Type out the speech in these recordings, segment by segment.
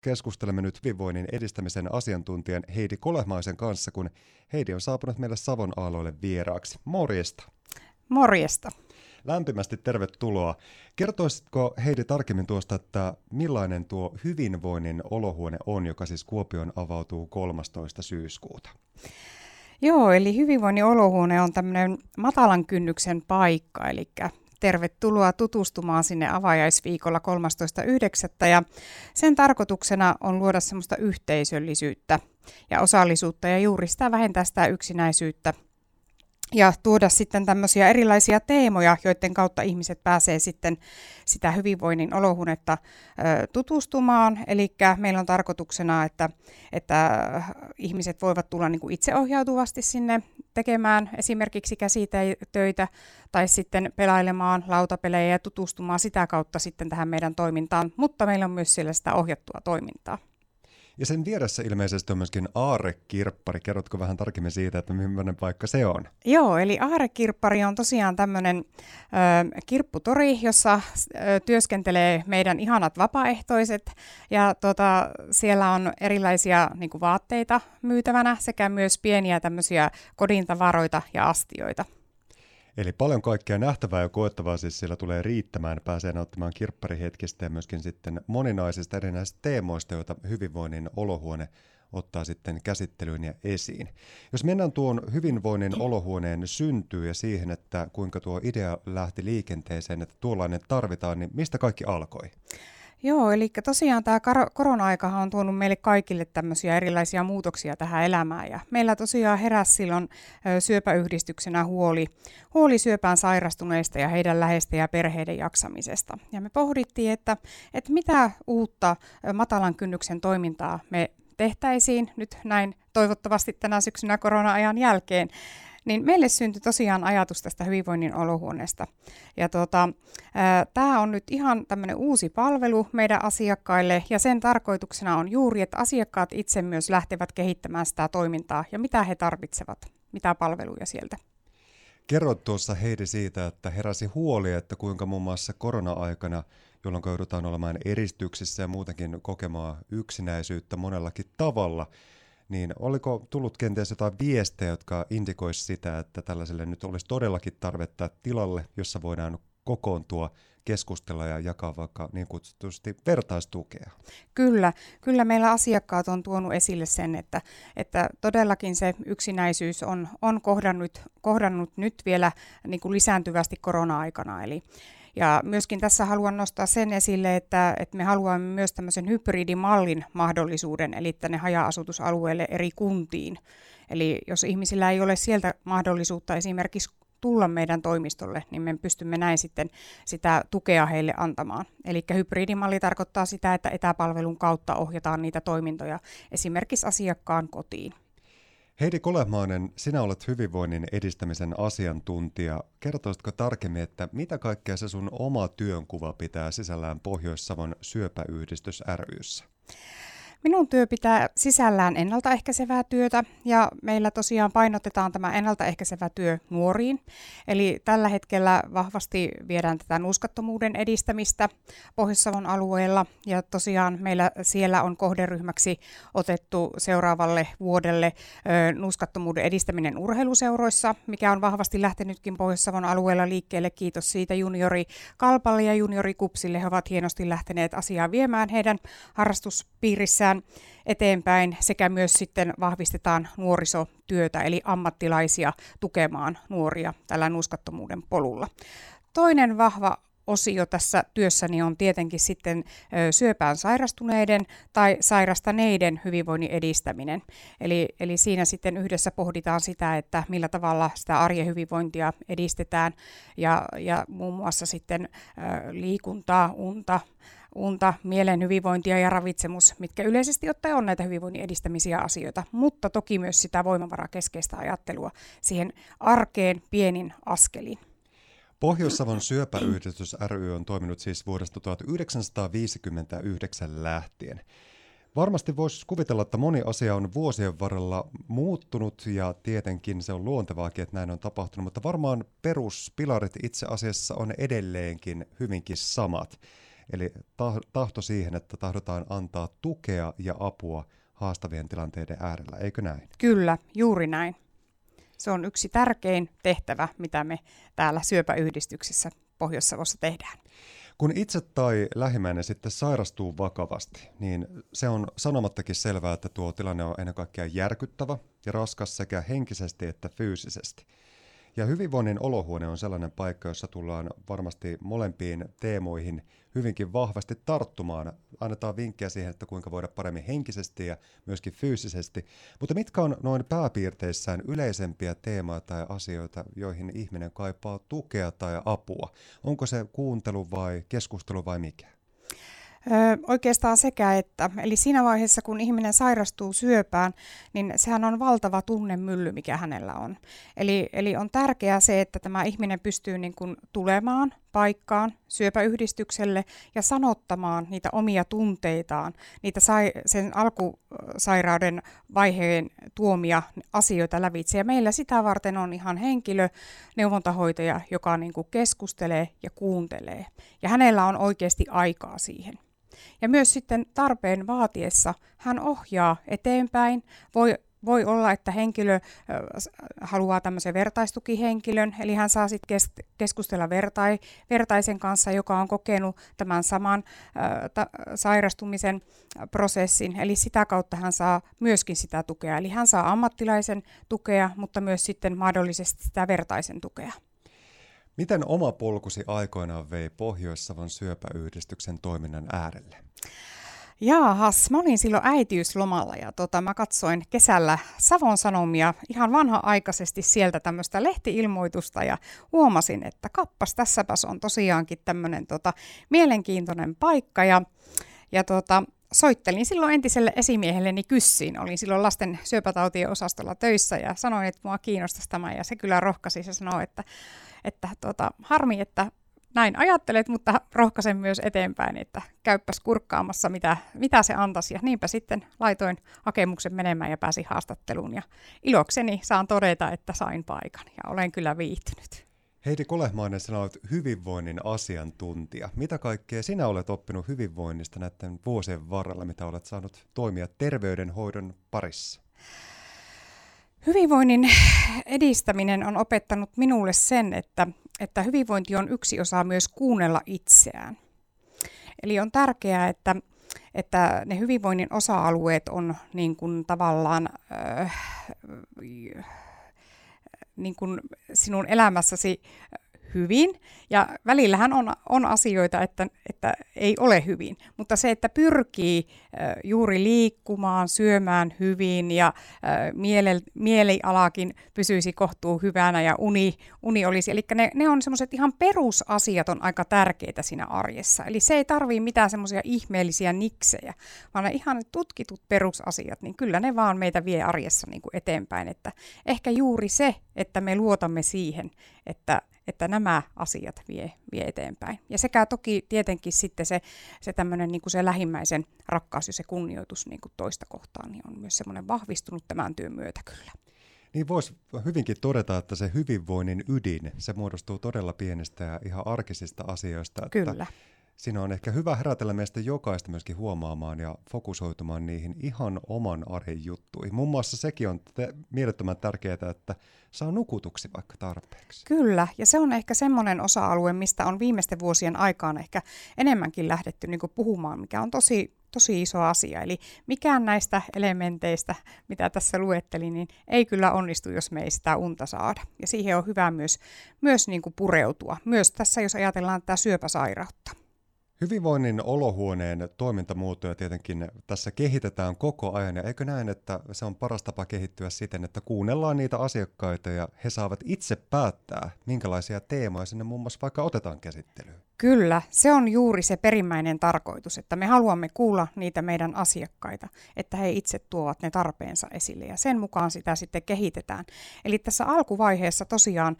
keskustelemme nyt hyvinvoinnin edistämisen asiantuntijan Heidi Kolehmaisen kanssa, kun Heidi on saapunut meille Savon aalloille vieraaksi. Morjesta. Morjesta. Lämpimästi tervetuloa. Kertoisitko Heidi tarkemmin tuosta, että millainen tuo hyvinvoinnin olohuone on, joka siis Kuopion avautuu 13. syyskuuta? Joo, eli hyvinvoinnin olohuone on tämmöinen matalan kynnyksen paikka, eli tervetuloa tutustumaan sinne avajaisviikolla 13.9. Ja sen tarkoituksena on luoda semmoista yhteisöllisyyttä ja osallisuutta ja juuri sitä vähentää sitä yksinäisyyttä ja tuoda sitten tämmöisiä erilaisia teemoja, joiden kautta ihmiset pääsee sitten sitä hyvinvoinnin olohuonetta ö, tutustumaan. Eli meillä on tarkoituksena, että, että ihmiset voivat tulla niin kuin itseohjautuvasti sinne tekemään esimerkiksi käsitöitä tai sitten pelailemaan lautapelejä ja tutustumaan sitä kautta sitten tähän meidän toimintaan, mutta meillä on myös siellä sitä ohjattua toimintaa. Ja sen vieressä ilmeisesti on myöskin Aarekirppari. Kerrotko vähän tarkemmin siitä, että millainen paikka se on? Joo, eli Aarekirppari on tosiaan tämmöinen ö, kirpputori, jossa ö, työskentelee meidän ihanat vapaaehtoiset. Ja tota, siellä on erilaisia niin kuin vaatteita myytävänä sekä myös pieniä tämmöisiä kodintavaroita ja astioita. Eli paljon kaikkea nähtävää ja koettavaa siis siellä tulee riittämään. Pääsee nauttimaan kirpparihetkistä ja myöskin sitten moninaisista erinäisistä teemoista, joita hyvinvoinnin olohuone ottaa sitten käsittelyyn ja esiin. Jos mennään tuon hyvinvoinnin olohuoneen syntyy ja siihen, että kuinka tuo idea lähti liikenteeseen, että tuollainen tarvitaan, niin mistä kaikki alkoi? Joo, eli tosiaan tämä korona-aikahan on tuonut meille kaikille tämmöisiä erilaisia muutoksia tähän elämään. Ja meillä tosiaan heräsi silloin syöpäyhdistyksenä huoli, huoli syöpään sairastuneista ja heidän läheisten ja perheiden jaksamisesta. Ja me pohdittiin, että, että mitä uutta matalan kynnyksen toimintaa me tehtäisiin nyt näin toivottavasti tänä syksynä korona-ajan jälkeen niin meille syntyi tosiaan ajatus tästä hyvinvoinnin olohuoneesta. Ja tota, tämä on nyt ihan tämmöinen uusi palvelu meidän asiakkaille, ja sen tarkoituksena on juuri, että asiakkaat itse myös lähtevät kehittämään sitä toimintaa, ja mitä he tarvitsevat, mitä palveluja sieltä. Kerroit tuossa Heidi siitä, että heräsi huoli, että kuinka muun muassa korona-aikana, jolloin joudutaan olemaan eristyksissä ja muutenkin kokemaan yksinäisyyttä monellakin tavalla, niin oliko tullut kenties jotain viestejä, jotka indikoisivat sitä, että tällaiselle nyt olisi todellakin tarvetta tilalle, jossa voidaan kokoontua, keskustella ja jakaa vaikka niin kutsutusti vertaistukea. Kyllä, kyllä meillä asiakkaat on tuonut esille sen, että, että todellakin se yksinäisyys on, on kohdannut, kohdannut nyt vielä niin kuin lisääntyvästi korona-aikana. Eli, ja myöskin tässä haluan nostaa sen esille, että, että me haluamme myös tämmöisen hybridimallin mahdollisuuden, eli tänne haja-asutusalueelle eri kuntiin. Eli jos ihmisillä ei ole sieltä mahdollisuutta esimerkiksi tulla meidän toimistolle, niin me pystymme näin sitten sitä tukea heille antamaan. Eli hybridimalli tarkoittaa sitä, että etäpalvelun kautta ohjataan niitä toimintoja esimerkiksi asiakkaan kotiin. Heidi Kolehmainen, sinä olet hyvinvoinnin edistämisen asiantuntija. Kertoisitko tarkemmin, että mitä kaikkea se sun oma työnkuva pitää sisällään Pohjois-Savon syöpäyhdistys ryssä? Minun työ pitää sisällään ennaltaehkäisevää työtä ja meillä tosiaan painotetaan tämä ennaltaehkäisevä työ nuoriin. Eli tällä hetkellä vahvasti viedään tätä nuuskattomuuden edistämistä Pohjois-Savon alueella ja tosiaan meillä siellä on kohderyhmäksi otettu seuraavalle vuodelle ö, nuuskattomuuden edistäminen urheiluseuroissa, mikä on vahvasti lähtenytkin Pohjois-Savon alueella liikkeelle. Kiitos siitä juniori Kalpalle ja juniori Kupsille. He ovat hienosti lähteneet asiaa viemään heidän harrastuspiirissään viedään eteenpäin sekä myös sitten vahvistetaan nuorisotyötä eli ammattilaisia tukemaan nuoria tällä nuuskattomuuden polulla. Toinen vahva osio tässä työssäni on tietenkin sitten syöpään sairastuneiden tai sairastaneiden hyvinvoinnin edistäminen. Eli, eli siinä sitten yhdessä pohditaan sitä, että millä tavalla sitä arjen hyvinvointia edistetään ja, ja muun muassa sitten liikuntaa, unta, unta, mielen hyvinvointia ja ravitsemus, mitkä yleisesti ottaen on näitä hyvinvoinnin edistämisiä asioita, mutta toki myös sitä voimavarakeskeistä ajattelua siihen arkeen pienin askelin. Pohjois-Savon syöpäyhdistys ry on toiminut siis vuodesta 1959 lähtien. Varmasti voisi kuvitella, että moni asia on vuosien varrella muuttunut ja tietenkin se on luontevaakin, että näin on tapahtunut, mutta varmaan peruspilarit itse asiassa on edelleenkin hyvinkin samat. Eli tahto siihen, että tahdotaan antaa tukea ja apua haastavien tilanteiden äärellä, eikö näin? Kyllä, juuri näin. Se on yksi tärkein tehtävä, mitä me täällä syöpäyhdistyksessä Pohjois-Savossa tehdään. Kun itse tai lähimmäinen sitten sairastuu vakavasti, niin se on sanomattakin selvää, että tuo tilanne on ennen kaikkea järkyttävä ja raskas sekä henkisesti että fyysisesti. Ja hyvinvoinnin olohuone on sellainen paikka, jossa tullaan varmasti molempiin teemoihin hyvinkin vahvasti tarttumaan. Annetaan vinkkejä siihen, että kuinka voida paremmin henkisesti ja myöskin fyysisesti. Mutta mitkä on noin pääpiirteissään yleisempiä teemoja tai asioita, joihin ihminen kaipaa tukea tai apua? Onko se kuuntelu vai keskustelu vai mikä? Oikeastaan sekä että. Eli siinä vaiheessa, kun ihminen sairastuu syöpään, niin sehän on valtava tunnemylly, mikä hänellä on. Eli, eli on tärkeää se, että tämä ihminen pystyy niin kuin tulemaan paikkaan syöpäyhdistykselle ja sanottamaan niitä omia tunteitaan, niitä sai, sen alkusairauden vaiheen tuomia asioita lävitse. Ja meillä sitä varten on ihan henkilö, neuvontahoitaja, joka niin kuin keskustelee ja kuuntelee. Ja hänellä on oikeasti aikaa siihen. Ja myös sitten tarpeen vaatiessa hän ohjaa eteenpäin, voi voi olla, että henkilö haluaa tämmöisen vertaistukihenkilön, eli hän saa sitten keskustella vertai, vertaisen kanssa, joka on kokenut tämän saman ta, sairastumisen prosessin, eli sitä kautta hän saa myöskin sitä tukea. Eli hän saa ammattilaisen tukea, mutta myös sitten mahdollisesti sitä vertaisen tukea. Miten oma polkusi aikoinaan vei Pohjois-Savon syöpäyhdistyksen toiminnan äärelle? Jaahas, mä olin silloin äitiyslomalla ja tota, mä katsoin kesällä Savon Sanomia ihan vanha-aikaisesti sieltä tämmöistä lehtiilmoitusta ja huomasin, että kappas, tässäpäs on tosiaankin tämmöinen tota, mielenkiintoinen paikka ja, ja tota, soittelin silloin entiselle esimiehelleni kyssiin. Olin silloin lasten syöpätautien osastolla töissä ja sanoin, että mua kiinnostaisi tämä ja se kyllä rohkasi ja sanoi, että että tota, harmi, että näin ajattelet, mutta rohkaisen myös eteenpäin, että käyppäs kurkkaamassa, mitä, mitä se antaisi. Ja niinpä sitten laitoin hakemuksen menemään ja pääsin haastatteluun. Ja ilokseni saan todeta, että sain paikan ja olen kyllä viihtynyt. Heidi Kolehmainen, sinä olet hyvinvoinnin asiantuntija. Mitä kaikkea sinä olet oppinut hyvinvoinnista näiden vuosien varrella, mitä olet saanut toimia terveydenhoidon parissa? Hyvinvoinnin edistäminen on opettanut minulle sen, että, että hyvinvointi on yksi osa myös kuunnella itseään. Eli on tärkeää, että, että ne hyvinvoinnin osa-alueet on niin kuin tavallaan äh, niin kuin sinun elämässäsi hyvin, ja välillähän on, on asioita, että, että ei ole hyvin, mutta se, että pyrkii juuri liikkumaan, syömään hyvin ja miele, mielialakin pysyisi kohtuu hyvänä ja uni, uni olisi, eli ne, ne on semmoiset ihan perusasiat on aika tärkeitä siinä arjessa, eli se ei tarvii mitään semmoisia ihmeellisiä niksejä, vaan ne ihan tutkitut perusasiat, niin kyllä ne vaan meitä vie arjessa niin kuin eteenpäin, että ehkä juuri se, että me luotamme siihen, että että nämä asiat vie, vie eteenpäin. Ja sekä toki tietenkin sitten se, se tämmöinen niin kuin se lähimmäisen rakkaus ja se kunnioitus niin kuin toista kohtaan niin on myös semmoinen vahvistunut tämän työn myötä kyllä. Niin voisi hyvinkin todeta, että se hyvinvoinnin ydin, se muodostuu todella pienistä ja ihan arkisista asioista. Kyllä. Että siinä on ehkä hyvä herätellä meistä jokaista myöskin huomaamaan ja fokusoitumaan niihin ihan oman arjen juttuihin. Muun muassa sekin on te- mielettömän tärkeää, että saa nukutuksi vaikka tarpeeksi. Kyllä, ja se on ehkä semmoinen osa-alue, mistä on viimeisten vuosien aikaan ehkä enemmänkin lähdetty niin puhumaan, mikä on tosi tosi iso asia. Eli mikään näistä elementeistä, mitä tässä luettelin, niin ei kyllä onnistu, jos me ei sitä unta saada. Ja siihen on hyvä myös, myös niin kuin pureutua. Myös tässä, jos ajatellaan tätä syöpäsairautta. Hyvinvoinnin olohuoneen toimintamuotoja tietenkin tässä kehitetään koko ajan, ja eikö näin, että se on paras tapa kehittyä siten, että kuunnellaan niitä asiakkaita ja he saavat itse päättää, minkälaisia teemoja sinne muun muassa vaikka otetaan käsittelyyn. Kyllä, se on juuri se perimmäinen tarkoitus, että me haluamme kuulla niitä meidän asiakkaita, että he itse tuovat ne tarpeensa esille ja sen mukaan sitä sitten kehitetään. Eli tässä alkuvaiheessa tosiaan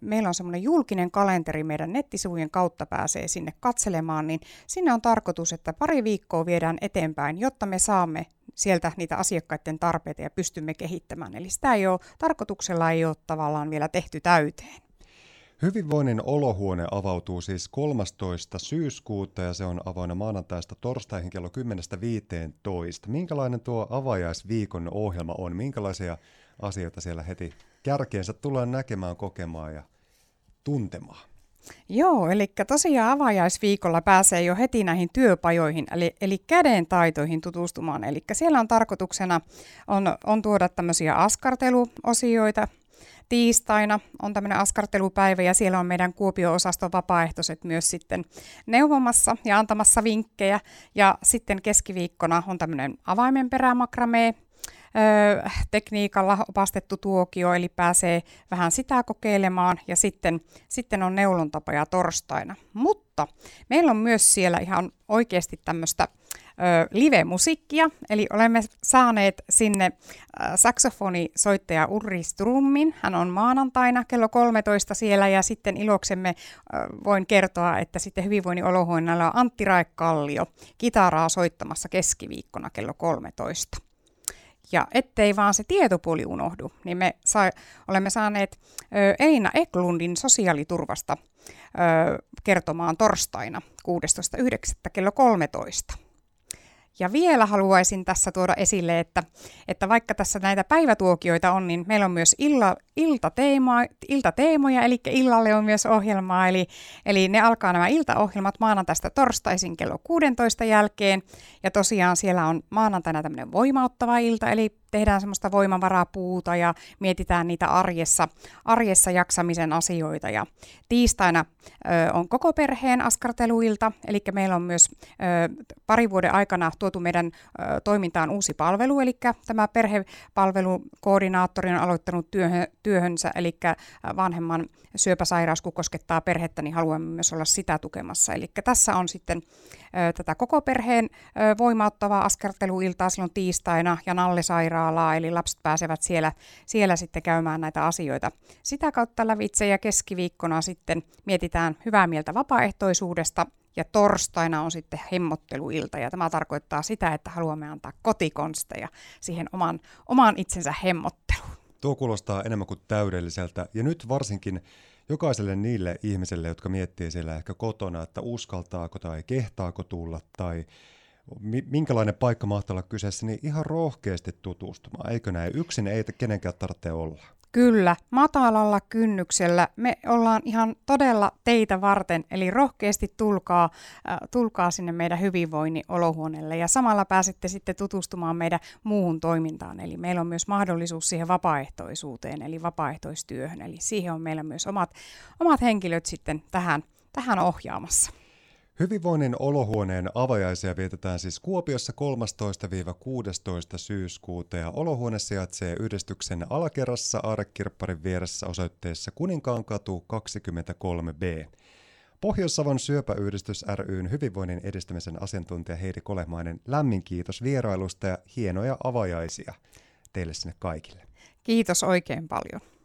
meillä on semmoinen julkinen kalenteri meidän nettisivujen kautta pääsee sinne katselemaan, niin sinne on tarkoitus, että pari viikkoa viedään eteenpäin, jotta me saamme sieltä niitä asiakkaiden tarpeita ja pystymme kehittämään. Eli sitä ei ole, tarkoituksella ei ole tavallaan vielä tehty täyteen. Hyvinvoinnin olohuone avautuu siis 13. syyskuuta ja se on avoinna maanantaista torstaihin kello 10.15. Minkälainen tuo avajaisviikon ohjelma on? Minkälaisia asioita siellä heti kärkeensä tullaan näkemään, kokemaan ja tuntemaan? Joo, eli tosiaan avajaisviikolla pääsee jo heti näihin työpajoihin, eli, eli käden taitoihin tutustumaan. Eli siellä on tarkoituksena on, on tuoda tämmöisiä askarteluosioita, tiistaina on tämmöinen askartelupäivä ja siellä on meidän Kuopio-osaston vapaaehtoiset myös sitten neuvomassa ja antamassa vinkkejä. Ja sitten keskiviikkona on tämmöinen avaimenperämakramee, tekniikalla opastettu tuokio, eli pääsee vähän sitä kokeilemaan, ja sitten, sitten on neulontapaja torstaina. Mutta meillä on myös siellä ihan oikeasti tämmöistä live-musiikkia, eli olemme saaneet sinne saksofonisoittaja Urri Strummin. Hän on maanantaina kello 13 siellä ja sitten iloksemme voin kertoa, että sitten hyvinvoinnin olohuoneella on Antti Raekallio kitaraa soittamassa keskiviikkona kello 13. Ja ettei vaan se tietopuoli unohdu, niin me sa- olemme saaneet ö, Eina Eklundin sosiaaliturvasta ö, kertomaan torstaina 16.9. kello 13. Ja vielä haluaisin tässä tuoda esille, että, että vaikka tässä näitä päivätuokioita on, niin meillä on myös illa, iltateema, iltateemoja, eli illalle on myös ohjelmaa, eli, eli ne alkaa nämä iltaohjelmat maanantaista torstaisin kello 16 jälkeen, ja tosiaan siellä on maanantaina tämmöinen voimauttava ilta, eli tehdään semmoista voimavarapuuta ja mietitään niitä arjessa, arjessa jaksamisen asioita. Ja tiistaina ö, on koko perheen askarteluilta, eli meillä on myös ö, pari vuoden aikana tuotu meidän ö, toimintaan uusi palvelu, eli tämä perhepalvelukoordinaattori on aloittanut työhön, työhönsä, eli vanhemman syöpäsairaus, kun koskettaa perhettä, niin haluamme myös olla sitä tukemassa. Eli tässä on sitten ö, tätä koko perheen ö, voimauttavaa askarteluiltaa silloin tiistaina ja Nalle sairaalaa, eli lapset pääsevät siellä, siellä sitten käymään näitä asioita sitä kautta lävitse ja keskiviikkona sitten mietitään hyvää mieltä vapaaehtoisuudesta ja torstaina on sitten hemmotteluilta ja tämä tarkoittaa sitä, että haluamme antaa kotikonsteja siihen oman, oman itsensä hemmotteluun. Tuo kuulostaa enemmän kuin täydelliseltä ja nyt varsinkin jokaiselle niille ihmisille, jotka miettii siellä ehkä kotona, että uskaltaako tai kehtaako tulla tai minkälainen paikka mahtaa olla kyseessä, niin ihan rohkeasti tutustumaan, eikö näin? Yksin ei kenenkään tarvitse olla. Kyllä, matalalla kynnyksellä. Me ollaan ihan todella teitä varten, eli rohkeasti tulkaa, äh, tulkaa sinne meidän hyvinvoinnin olohuoneelle ja samalla pääsette sitten tutustumaan meidän muuhun toimintaan. Eli meillä on myös mahdollisuus siihen vapaaehtoisuuteen, eli vapaaehtoistyöhön. Eli siihen on meillä myös omat, omat henkilöt sitten tähän, tähän ohjaamassa. Hyvinvoinnin olohuoneen avajaisia vietetään siis Kuopiossa 13-16 syyskuuta ja olohuone sijaitsee yhdistyksen alakerrassa Aarekirpparin vieressä osoitteessa Kuninkaankatu 23b. Pohjois-Savon syöpäyhdistys ryn hyvinvoinnin edistämisen asiantuntija Heidi Kolehmainen, lämmin kiitos vierailusta ja hienoja avajaisia teille sinne kaikille. Kiitos oikein paljon.